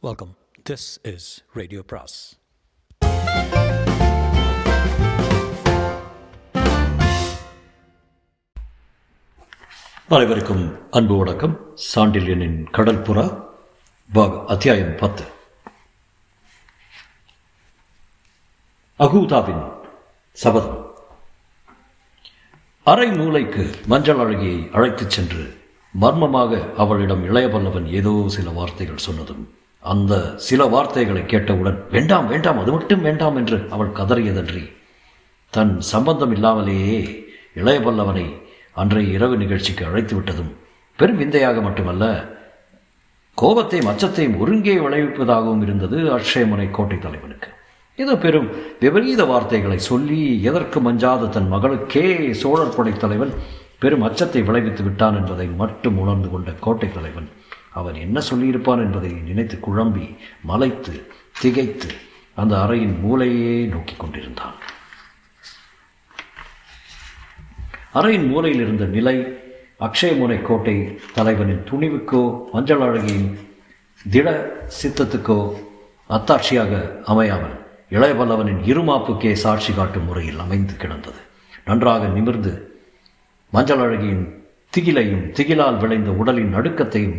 Welcome this is radio பிராஸ் அனைவருக்கும் அன்பு வணக்கம். சாண்டில்யனின் கடற்புறா பாக அத்தியாயம் பத்து. அகூதாவின் சபதம். அரை மூலைக்கு மஞ்சள் அழகியை அழைத்துச் சென்று மர்மமாக அவளிடம் இளையவல்லவன் ஏதோ சில வார்த்தைகள் சொன்னதும் அந்த சில வார்த்தைகளை கேட்டவுடன் வேண்டாம் வேண்டாம் அது மட்டும் வேண்டாம் என்று அவள் கதறியதன்றி தன் சம்பந்தம் இல்லாமலேயே இளையவல்லவனை அன்றைய இரவு நிகழ்ச்சிக்கு அழைத்து விட்டதும் பெரும் விந்தையாக மட்டுமல்ல கோபத்தையும் அச்சத்தையும் ஒருங்கே விளைவிப்பதாகவும் இருந்தது அக்ஷயமுனை கோட்டை தலைவனுக்கு. ஏதோ பெரும் விபரீத வார்த்தைகளை சொல்லி எதற்கு மஞ்சாத தன் மகளுக்கே சோழர் படைத்தலைவன் பெரும் அச்சத்தை விளைவித்து விட்டான் என்பதை மட்டும் உணர்ந்து கொண்ட கோட்டை தலைவன் அவன் என்ன சொல்லியிருப்பான் என்பதை நினைத்து குழம்பி மலைத்து திகைத்து அந்த அறையின் மூலையே நோக்கி கொண்டிருந்தான். அறையின் மூலையில் இருந்த நிலை அக்ஷயமுனை கோட்டை தலைவனின் துணிவுக்கோ மஞ்சள் அழகியின் திட சித்தத்துக்கோ அத்தாட்சியாக அமையாமல் இளையவல்லவனின் இருமாப்புக்கே சாட்சி காட்டும் முறையில் அமைந்து கிடந்தது. நன்றாக நிமிர்ந்து மஞ்சள் அழகியின் திகிலையும் திகிலால் விளைந்த உடலின் நடுக்கத்தையும்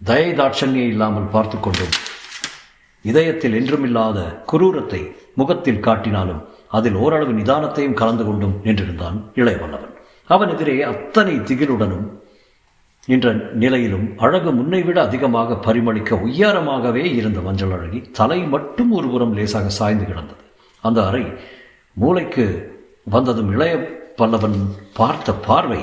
தயை தாட்சண்யம் இல்லாமல் பார்த்து கொண்டும். இதயத்தில் என்றுமில்லாத குரூரத்தை முகத்தில் காட்டினாலும் அதில் ஓரளவு நிதானத்தையும் கலந்து கொண்டும் நின்றிருந்தான் இளையவல்லவன். அவன் எதிரே அத்தனை திகிலுடனும் என்ற நிலையிலும் அழகு முன்னை விட அதிகமாக பரிமளிக்க உய்யாரமாகவே இருந்த மஞ்சள் அழகி தலை மட்டும் ஒருபுறம் லேசாக சாய்ந்து கிடந்தது. அந்த அறை மூளைக்கு வந்ததும் இளைய பல்லவன் பார்த்த பார்வை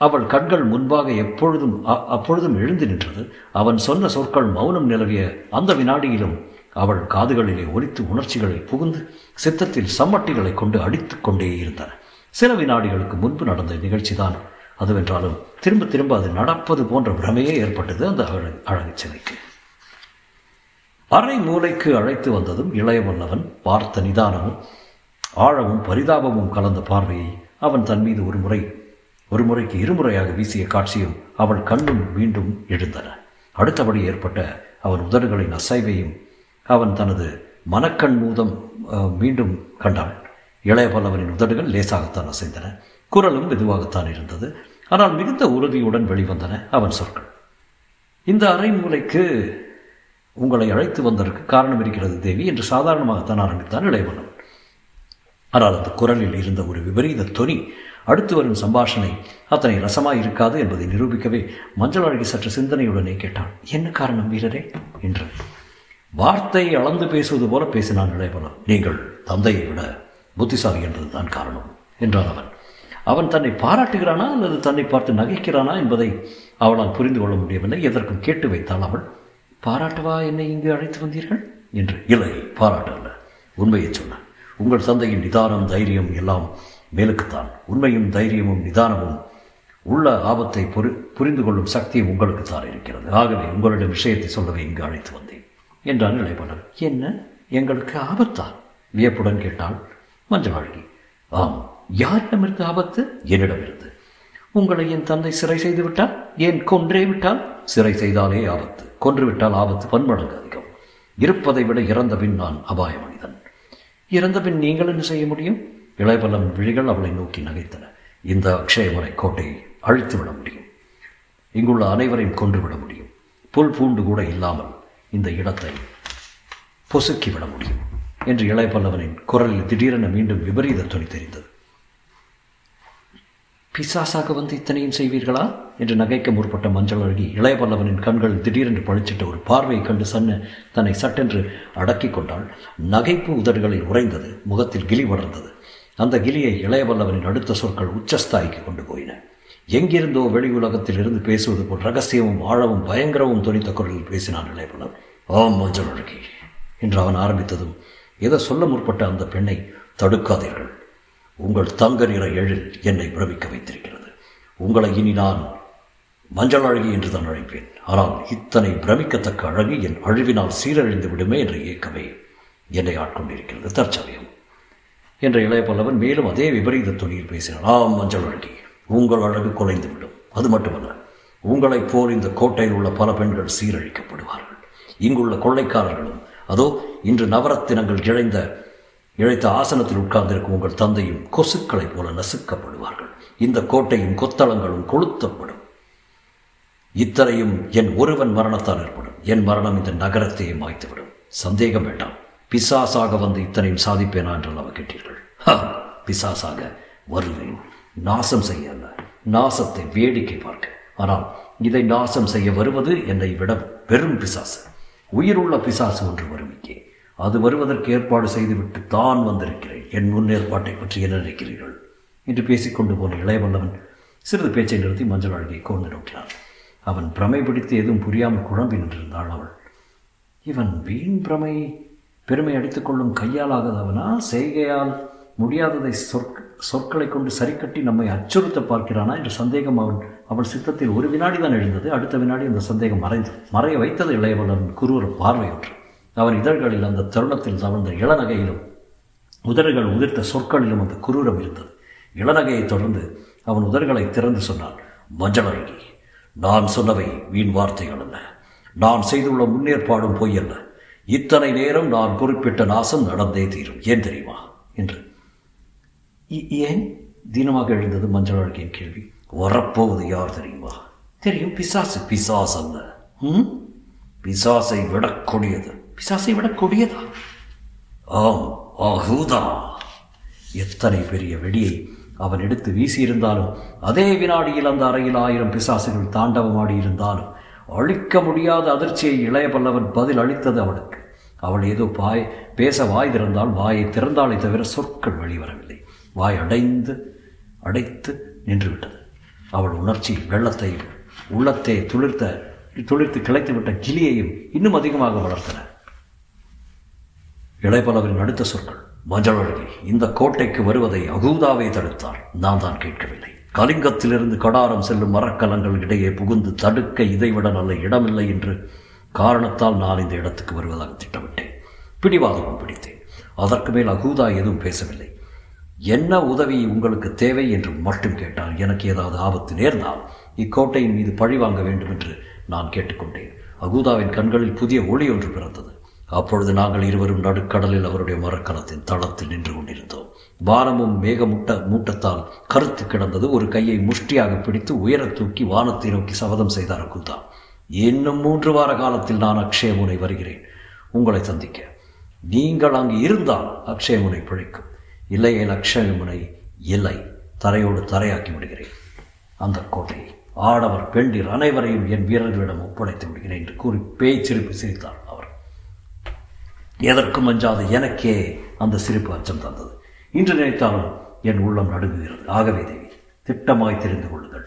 அவள் கண்கள் முன்பாக எப்பொழுதும் அப்பொழுதும் எழுந்து நின்றது. அவன் சொன்ன சொற்கள் மௌனம் நிலவிய அந்த வினாடியிலும் அவள் காதுகளிலே ஒலித்து உணர்ச்சிகளை புகுந்து சித்தத்தில் சம்மட்டிகளை கொண்டு அடித்து கொண்டே இருந்தன. சில வினாடிகளுக்கு முன்பு நடந்த நிகழ்ச்சிதான் அதுவென்றாலும் திரும்ப திரும்ப அது நடப்பது போன்ற பிரமையே ஏற்பட்டது அந்த அழகு அழகு சிலைக்கு அரை மூளைக்கு அழைத்து வந்ததும் இளையவல்லவன் பார்த்த நிதானமும் ஆழமும் பரிதாபமும் கலந்த பார்வையை அவன் தன் மீது ஒரு முறை ஒரு முறைக்கு இருமுறையாக வீசிய காட்சியும் அவள் கண்ணும் மீண்டும் எழுந்தன. அடுத்தபடி ஏற்பட்ட அவன் உதடுகளின் அசைவையும் அவன் தனது மனக்கண் மூதம் மீண்டும் கண்டாள். இளைய பல்லவனின் உதடுகள் லேசாகத்தான் அசைந்தன. குரலும் மெதுவாகத்தான் இருந்தது. ஆனால் மிகுந்த உறுதியுடன் வெளிவந்தன அவன் சொற்கள். இந்த அரைமூலைக்கு உங்களை அழைத்து வந்ததற்கு காரணம் இருக்கிறது தேவி என்று சாதாரணமாகத்தான் ஆரம்பித்தான் இளையவல்லவன் ஆனால் அந்த குரலில் இருந்த ஒரு விபரீத தொனி அடுத்து வரும் சம்பாஷணை அத்தனை ரசமாய் இருக்காது என்பதை நிரூபிக்கவே மஞ்சள் அழகி சற்று சிந்தனையுடனே கேட்டான். என்ன காரணம் வீரரே? என்று. வார்த்தை அளந்து பேசுவது போல பேசினான் இளையவனம். நீங்கள் தந்தையை விட புத்திசாலி என்பதுதான் காரணம் என்றான் அவன். அவன் தன்னை பாராட்டுகிறானா அல்லது தன்னை பார்த்து நகைக்கிறானா என்பதை அவளால் புரிந்து கொள்ள முடியவில்லை. எதற்கும் கேட்டு வைத்தாள் அவள். பாராட்டுவா என்னை இங்கு அழைத்து வந்தீர்கள்? என்று. இல்லை பாராட்டு அல்ல உண்மையை சொன்னான். உங்கள் தந்தையின் நிதானம் தைரியம் எல்லாம் மேலுக்குத்தான். உண்மையும் தைரியமும் நிதானமும் உள்ள ஆபத்தை பொரு புரிந்து கொள்ளும் சக்தியும் உங்களுக்குத்தான் இருக்கிறது. ஆகவே உங்களிடம் விஷயத்தை சொல்லவே இங்கு அழைத்து வந்தேன். என்றான் நிலைப்பாளர். என்ன? எங்களுக்கு ஆபத்தா? வியப்புடன் கேட்டாள் மஞ்சவாழ்கி. ஆம் யாரிடமிருந்து ஆபத்து? என்னிடமிருந்து உங்களை என் தந்தை சிறை செய்து விட்டால்? ஏன் கொன்றே விட்டால்? சிறை செய்தாலே ஆபத்து. கொன்று விட்டால் ஆபத்து. பன்மடங்கு அதிகம். இருப்பதை விட இறந்த பின் நான் அபாய மனிதன். இறந்த பின் நீங்கள் என்ன செய்ய முடியும்? இளையபலம் விழிகள் அவளை நோக்கி நகைத்தன. இந்த அக்ஷயமுறை கோட்டையை அழித்து விட முடியும். இங்குள்ள அனைவரையும் கொன்றுவிட முடியும். புல் பூண்டு கூட இல்லாமல் இந்த இடத்தை பொசுக்கி விட முடியும் என்று இளையபல்லவனின் குரலில் திடீரென மீண்டும் விபரீத துணி தெரிந்தது. பிசாசாக வந்து இத்தனையும் செய்வீர்களா? என்று நகைக்க முற்பட்ட மஞ்சள் அழகி இளையபல்லவனின் கண்கள் திடீரென்று பழிச்சிட்ட ஒரு பார்வையை கண்டு சன்ன தன்னை சட்டென்று அடக்கி கொண்டாள். நகைப்பு உதடுகளில் உறைந்தது முகத்தில் கிளி வளர்ந்தது. அந்த கிளியை இளையவல்லவனின் அடுத்த சொற்கள் உச்சஸ்தாய்க்கு கொண்டு போயின. எங்கிருந்தோ வெளி உலகத்தில் இருந்து பேசுவது போல் ரகசியமும் ஆழமும் பயங்கரமும் துணித்த குரலில் பேசினான் இளையவல்லவன். ஆம் மஞ்சள் அழகி என்று அவன் ஆரம்பித்ததும் எதை சொல்ல முற்பட்ட அந்த பெண்ணை தடுக்காதீர்கள். உங்கள் தங்க நிற எழில் என்னை பிரமிக்க வைத்திருக்கிறது. உங்களை இனி நான் மஞ்சள் அழகி என்று தான் அழைப்பேன். ஆனால் இத்தனை பிரமிக்கத்தக்க அழகு என் அழிவினால் சீரழிந்து விடுமே என்ற இயக்கமே என்னை ஆட்கொண்டிருக்கிறது. தற்சமயம். என்ற இளைய பல்லவன் மேலும் அதே விபரீத துணியில் பேசினான். ஆம் மஞ்சள் அழகி உங்கள் அழகு குலைந்து விடும் அது மட்டுமல்ல உங்களைப் போல் இந்த கோட்டையில் உள்ள பல பெண்கள் சீரழிக்கப்படுவார்கள். இங்குள்ள கொள்ளைக்காரர்களும் அதோ இன்று நவரத்தினங்கள் இழைந்த இழைத்த ஆசனத்தில் உட்கார்ந்திருக்கும் உங்கள் தந்தையும் கொசுக்களைப் போல நசுக்கப்படுவார்கள். இந்த கோட்டையும் கொத்தளங்களும் கொளுத்தப்படும். இத்தனையும் என் ஒருவன் மரணத்தால் ஏற்படும். என் மரணம் இந்த நகரத்தையே மாய்த்துவிடும். சந்தேகம் வேண்டாம். பிசாசாக வந்து இத்தனையும் சாதிப்பேனா என்று அவ கேட்டீர்கள். பிசாசாக வருவேன். நாசம் செய்ய அல்ல. நாசத்தை வேடிக்கை பார்க்க. ஆனால் இதை நாசம் செய்ய வருவது என்னை விட பெரும் பிசாசு. உயிருள்ள பிசாசு ஒன்று வரும் இங்கே. அது வருவதற்கு ஏற்பாடு செய்துவிட்டு தான் வந்திருக்கிறேன். என் முன்னேற்பாட்டை பற்றி என்ன நினைக்கிறீர்கள்? என்று பேசிக்கொண்டு போன இளையவல்லவன் சிறிது பேச்சை நிறுத்தி மஞ்சள் அழகியை கோர்ந்து நோக்கினான். அவன் பிரமை பிடித்து எதுவும் புரியாமல் குழம்பி நின்றிருந்தாள் அவள். இவன் வீண் பிரமை? பெருமை அடித்துக்கொள்ளும் கையாலாகாதவனா செய்கையால் முடியாததை சொற்க சொற்களை கொண்டு சரிக்கட்டி நம்மை அச்சுறுத்த பார்க்கிறானா என்ற சந்தேகம் அவன் அவள் சித்தத்தில் ஒரு வினாடி தான் எழுந்தது அடுத்த வினாடி அந்த சந்தேகம் மறைந்தது மறைய வைத்தது இளையவளன் குருவர் பார்வையொன்று அவன் இதழ்களில் அந்த தருணத்தில் தவழ்ந்த இளநகையிலும் உதடுகள் உதிர்த்த சொற்களிலும் அந்த குரூரம் இருந்தது. இளநகையை தொடர்ந்து அவன் உதடுகளை திறந்து சொன்னான் மஞ்சளழகி நான் சொன்னவை வீண் வார்த்தைகள் அல்ல. நான் செய்துள்ள முன்னேற்பாடும் பொய் அல்ல. இத்தனை நேரம் நான் குறிப்பிட்ட நாசம் நடந்தே தீரும். ஏன் தெரியுமா? என்று. ஏன் தீனமாக எழுந்தது மஞ்சள் அழகியின் கேள்வி? வரப்போவது யார் தெரியுமா? தெரியும் பிசாசு. பிசாஸ் அல்ல. ம்? பிசாசை விட கொடியது. பிசாசை விட கொடியதா? ஆம் ஆஹூதா எத்தனை பெரிய வெடியை அவன் எடுத்து வீசியிருந்தாலும் அதே வினாடியில் அந்த அறையில் ஆயிரம் பிசாசுகள் தாண்டவமாடி இருந்தாலும் அழிக்க முடியாத அதிர்ச்சியை இளைய பல்லவன் பதில் அளித்தது அவனுக்கு. அவள் ஏதோ பாய் பேச வாய் திறந்தால் வாயை திறந்தாலே தவிர சொற்கள் வெளிவரவில்லை வாய் அடைந்து அடைத்து நின்றுவிட்டது. அவள் உணர்ச்சி வெள்ளத்தை உள்ளத்தை துளிர்த்த துளிர்த்து கிளைத்துவிட்ட கிளியையும் இன்னும் அதிகமாக வளர்த்தன. இளைப்பலவரின் அடுத்த சொற்கள் மஞ்சள் இந்த கோட்டைக்கு வருவதை அகூதாவே தடுத்தார். நான் தான் கேட்கவில்லை. கலிங்கத்திலிருந்து கடாரம் செல்லும் மரக்கலங்கள் இடையே புகுந்து தடுக்க இதைவிட நல்ல இடமில்லை என்று காரணத்தால் நான் இந்த இடத்துக்கு வருவதாக திட்டமிட்டேன். பிடிவாதமும் பிடித்தேன். அதற்கு மேல் அகூதா எதுவும் பேசவில்லை. என்ன உதவி உங்களுக்கு தேவை என்று மட்டும் கேட்டால் எனக்கு ஏதாவது ஆபத்து நேர்ந்தால் இக்கோட்டையின் மீது பழி வாங்க வேண்டும் என்று நான் கேட்டுக்கொண்டேன். அகூதாவின் கண்களில் புதிய ஒளி ஒன்று பிறந்தது. அப்பொழுது நாங்கள் இருவரும் நடுக்கடலில் அவருடைய மரக்கலத்தின் தளத்தில் நின்று கொண்டிருந்தோம். வானமும் மேகமுட்ட மூட்டத்தால் கருத்து கிடந்தது. ஒரு கையை முஷ்டியாக பிடித்து உயரத் தூக்கி வானத்தை நோக்கி சபதம் செய்தார் அகூதா. இன்னும் மூன்று வார காலத்தில் நான் அக்ஷயமுனை வருகிறேன். உங்களை சந்திக்க. நீங்கள் அங்கு இருந்தால் அக்ஷயமுனை பிழைக்கும். இல்லையேல் அக்ஷயமுனை இல்லை. தரையோடு தரையாக்கி விடுகிறேன். அந்த கோட்டையை ஆடவர் பெண்டிர் அனைவரையும் என் வீரர்களிடம் ஒப்படைத்து விடுகிறேன் என்று கூறி பேச்சிரிப்பு சிரித்தார் அவர். எதற்கும் அஞ்சாத எனக்கே அந்த சிரிப்பு அச்சம் தந்தது. இன்று நினைத்தாலும் என் உள்ளம் நடுங்குகிறது. ஆகவே தேவி திட்டமாய் தெரிந்து கொள்ளுங்கள்.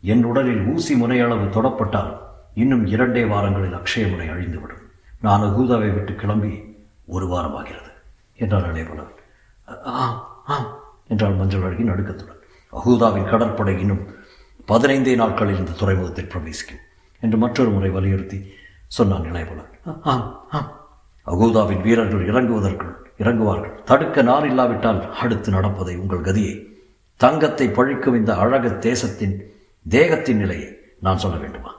என் உடலில் ஊசி முனையளவு தொடப்பட்டாலும் இன்னும் இரண்டே வாரங்களில் அக்ஷயமுனை அழிந்துவிடும். நான் அகூதாவை விட்டு கிளம்பி ஒரு வாரம் ஆகிறது என்றார் இளையபலன் ஆம் ஆம் என்றாள் மஞ்சள் அழகி நடுக்கத்துடன். அகூதாவின் கடற்படை இன்னும் பதினைந்தே நாட்களில் இந்த துறைமுகத்தில் பிரவேசிக்கும் என்று மற்றொரு முறை வலியுறுத்தி சொன்னான் இளையபலன் ஆம் ஆம். அகூதாவின் வீரர்கள் இறங்குவதற்குள் இறங்குவார்கள். தடுக்க நார் இல்லாவிட்டால் அடுத்து நடப்பதை உங்கள் கதியை. தங்கத்தை பழிக்கும் இந்த அழகு தேசத்தின் தேகத்தின் நிலையை நான் சொல்ல வேண்டுமா?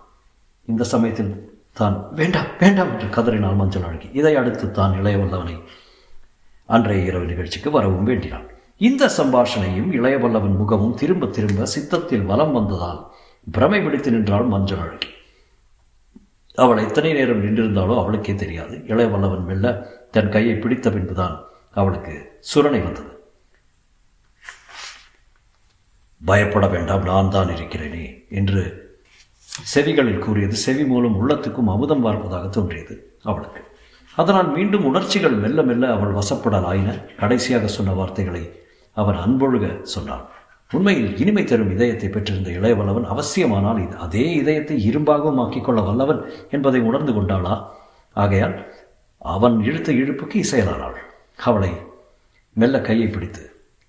இந்த சமயத்தில் தான் வேண்டாம் வேண்டாம் என்று கதறினாள் மஞ்சள் அழகி. இதை அடுத்து தான் இளையவல்லவனை அன்றைய இரவு நிகழ்ச்சிக்கு வரவும் வேண்டினான். இந்த சம்பாஷணையும் இளையவல்லவன் முகமும் திரும்ப திரும்ப சித்தத்தில் வலம் வந்ததால் பிரமை பிடித்து நின்றாள் மஞ்சள் அழகி. அவள் எத்தனை நேரம் நின்றிருந்தாலோ அவளுக்கே தெரியாது. இளையவல்லவன் மெல்ல தன் கையை பிடித்த பின்புதான் அவளுக்கு சுரணை வந்தது. பயப்பட வேண்டாம் நான் தான் இருக்கிறேனே என்று செவிகளில் கூறியது செவி மூலம் உள்ளத்துக்கும் அமுதம் பார்ப்பதாக தோன்றியது அவளுக்கு. அதனால் மீண்டும் உணர்ச்சிகள் மெல்ல மெல்ல அவள் வசப்படலாயின. கடைசியாக சொன்ன வார்த்தைகளை அவன் அன்பொழுக சொன்னான் உண்மையில் இனிமை தரும் இதயத்தை பெற்றிருந்த இளையவல்லவன் அவசியமானால் இது அதே இதயத்தை இரும்பாகவும் ஆக்கிக் கொள்ள வல்லவன் என்பதை உணர்ந்து கொண்டாளா? ஆகையால் அவன் இழுத்த இழுப்புக்கு இசையலானாள். அவளை மெல்ல கையை பிடித்து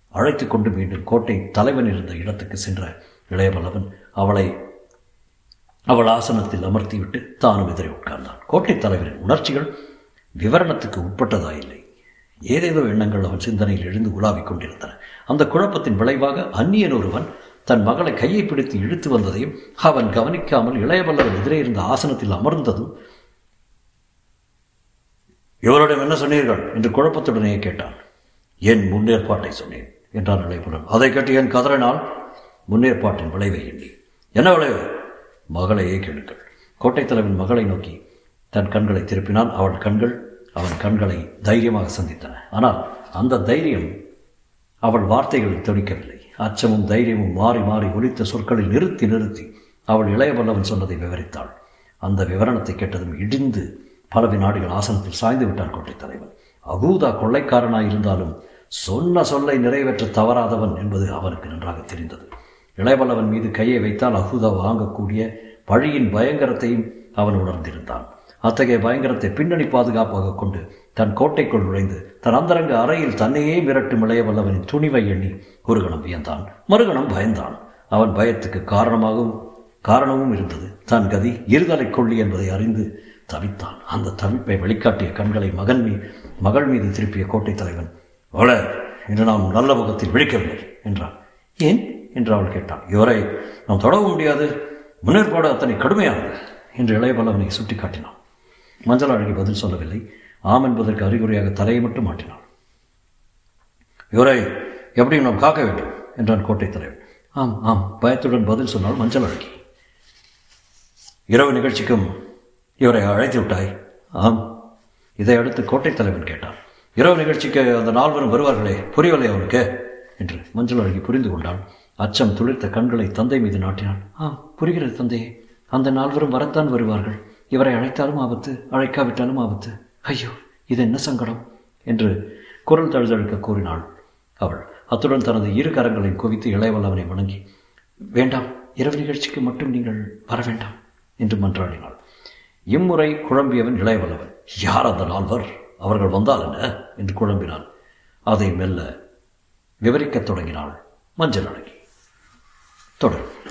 அழைத்து கொண்டு மீண்டும் கோட்டை தலைவன் இருந்த இடத்துக்கு சென்ற இளையவல்லவன் அவளை அவள் ஆசனத்தில் அமர்த்திவிட்டு தானும் எதிரே உட்கார்ந்தான். கோட்டை தலைவரின் உணர்ச்சிகள் விவரணத்துக்கு உட்பட்டதாயில்லை. ஏதேதோ எண்ணங்கள் அவன் சிந்தனையில் எழுந்து உலாவிக் கொண்டிருந்தன. அந்த குழப்பத்தின் விளைவாக அந்நியன் ஒருவன் தன் மகளை கையை பிடித்து இழுத்து வந்ததையும் அவன் கவனிக்காமல் இளையவல்லவன் எதிரே இருந்த ஆசனத்தில் அமர்ந்ததும் இவரிடம் என்ன சொன்னீர்கள்? என்று குழப்பத்துடனே கேட்டான். என் முன்னேற்பாட்டை சொன்னேன் என்றான் இளையபுலன் அதை கேட்டு என் கதறினால் முன்னேற்பாட்டின் விளைவை எண்ணி. என்ன விளைவு? மகளையே கேளுங்கள் கோட்டை தலைவன் மகளை நோக்கி தன் கண்களை திருப்பினான். அவள் கண்கள் அவன் கண்களை தைரியமாக சந்தித்தன. ஆனால் அந்த தைரியம் அவள் வார்த்தைகளில் துணிக்கவில்லை அச்சமும் தைரியமும் மாறி மாறி ஒலித்த சொற்களில் நிறுத்தி நிறுத்தி அவள் இளைய வல்லவன் சொன்னதை விவரித்தாள். அந்த விவரணத்தை கேட்டதும் இடிந்து பல வினாடிகள் ஆசனத்தில் சாய்ந்து விட்டான் கோட்டை தலைவன். அகூதா கொள்ளைக்காரனாய் இருந்தாலும் சொன்ன சொல்லை நிறைவேற்ற தவறாதவன் என்பது அவனுக்கு நன்றாக தெரிந்தது. இளையவல்லவன் மீது கையை வைத்தால் அகுதா வாங்கக்கூடிய பழியின் பயங்கரத்தையும் அவன் உணர்ந்திருந்தான். அத்தகைய பயங்கரத்தை பின்னணி பாதுகாப்பாக கொண்டு தன் கோட்டைக்குள் நுழைந்து தன் அந்தரங்க அறையில் தன்னையே மிரட்டும் இளையவல்லவனின் துணிவை எண்ணி ஒரு கணம் வியந்தான். மறுகணம் பயந்தான். அவன் பயத்துக்கு காரணமாகவும் காரணமும் இருந்தது. தன் கதி இருதலை கொள்ளி என்பதை அறிந்து தவித்தான். அந்த தவிப்பை வெளிக்காட்டிய கண்களை மகன் மீ மகள் மீது திருப்பிய கோட்டை தலைவன் வள இன்று நாம் நல்ல முகத்தில் விழிக்கவில்லை என்றான். ஏன்? என்று அவள் கேட்டான். இவரை நாம் தொடவும் முடியாது. முன்னேற்பாடு அத்தனை கடுமையானது என்று இளையவல்லவனை சுட்டி காட்டினான் மஞ்சள் அழகி பதில் சொல்லவில்லை. ஆம் என்பதற்கு அறிகுறியாக தலையை மட்டும் மாட்டினாள் இவரை எப்படியும் நாம் காக்க வேண்டும் என்றான் கோட்டை தலைவர் ஆம் ஆம் பயத்துடன் பதில் சொன்னால் மஞ்சள் அழகி. இரவு நிகழ்ச்சிக்கும் இவரை அழைத்து விட்டாய்? ஆம் இதை அடுத்து கோட்டை தலைவன் கேட்டான். இரவு நிகழ்ச்சிக்கு அந்த நால்வரும் வருவார்களே புரியவில்லை அவனுக்கு என்று மஞ்சள் அழகி புரிந்து கொண்டான். அச்சம் துளிர்த்த கண்களை தந்தை மீது நாட்டினான் ஆம் புரிகிறது தந்தையே. அந்த நால்வரும் வரத்தான் வருவார்கள். இவரை அழைத்தாலும் ஆபத்து அழைக்காவிட்டாலும் ஆபத்து. ஐயோ இது என்ன சங்கடம்? என்று குரல் தழுதழுக்க கூறினாள். அவள் அத்துடன் தனது இரு கரங்களையும் குவித்து இளையவல்லவனை வணங்கி வேண்டாம் இரவு நிகழ்ச்சிக்கு மட்டும் நீங்கள் வர வேண்டாம் என்று மன்றாடினாள். இம்முறை குழம்பியவன் இளையவல்லவன் யார் அந்த நால்வர்? அவர்கள் வந்தால் என்ன? என்று குழம்பினான் அதை மெல்ல விவரிக்கத் தொடங்கினாள் மஞ்சள் அழகி. Toro.